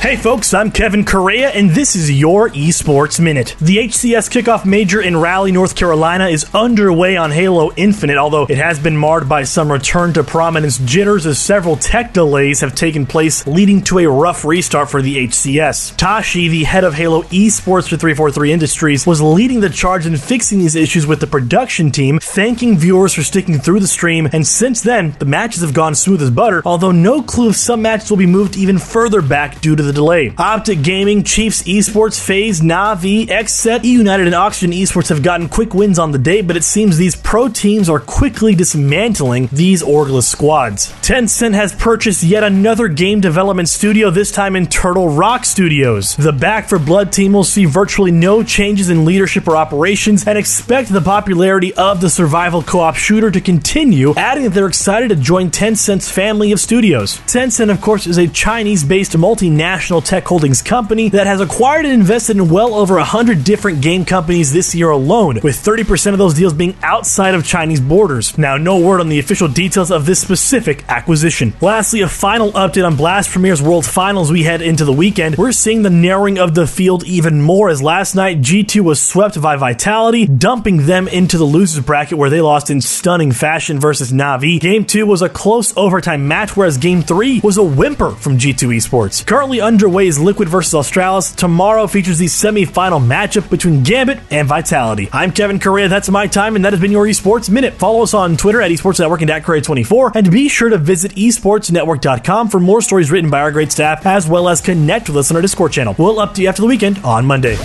Hey folks, I'm Kevin Correa, and this is your Esports Minute. The HCS Kickoff Major in Raleigh, North Carolina is underway on Halo Infinite, although it has been marred by some return to prominence jitters as several tech delays have taken place, leading to a rough restart for the HCS. Tashi, the head of Halo Esports for 343 Industries, was leading the charge in fixing these issues with the production team, thanking viewers for sticking through the stream, and since then, the matches have gone smooth as butter, although no clue if some matches will be moved even further back due to the delay. Optic Gaming, Chiefs Esports, FaZe, Navi, XSET, E United, and Oxygen Esports have gotten quick wins on the day, but it seems these pro teams are quickly dismantling these orgless squads. Tencent has purchased yet another game development studio, this time in Turtle Rock Studios. The Back 4 Blood team will see virtually no changes in leadership or operations and expect the popularity of the survival co op shooter to continue, adding that they're excited to join Tencent's family of studios. Tencent, of course, is a Chinese based multinational tech holdings company that has acquired and invested in well over 100 different game companies this year alone, with 30% of those deals being outside of Chinese borders. Now, no word on the official details of this specific acquisition. Lastly, a final update on Blast Premier's World Finals we head into the weekend. We're seeing the narrowing of the field even more as last night G2 was swept by Vitality, dumping them into the losers bracket where they lost in stunning fashion versus Navi. Game 2 was a close overtime match, whereas Game 3 was a whimper from G2 Esports. Currently underway is Liquid versus Astralis. Tomorrow features the semi-final matchup between Gambit and Vitality. I'm Kevin Correa, that's my time, and that has been your Esports Minute. Follow us on Twitter at Esports Network and at Correa24, and be sure to visit esportsnetwork.com for more stories written by our great staff, as well as connect with us on our Discord channel. We'll update you after the weekend on Monday.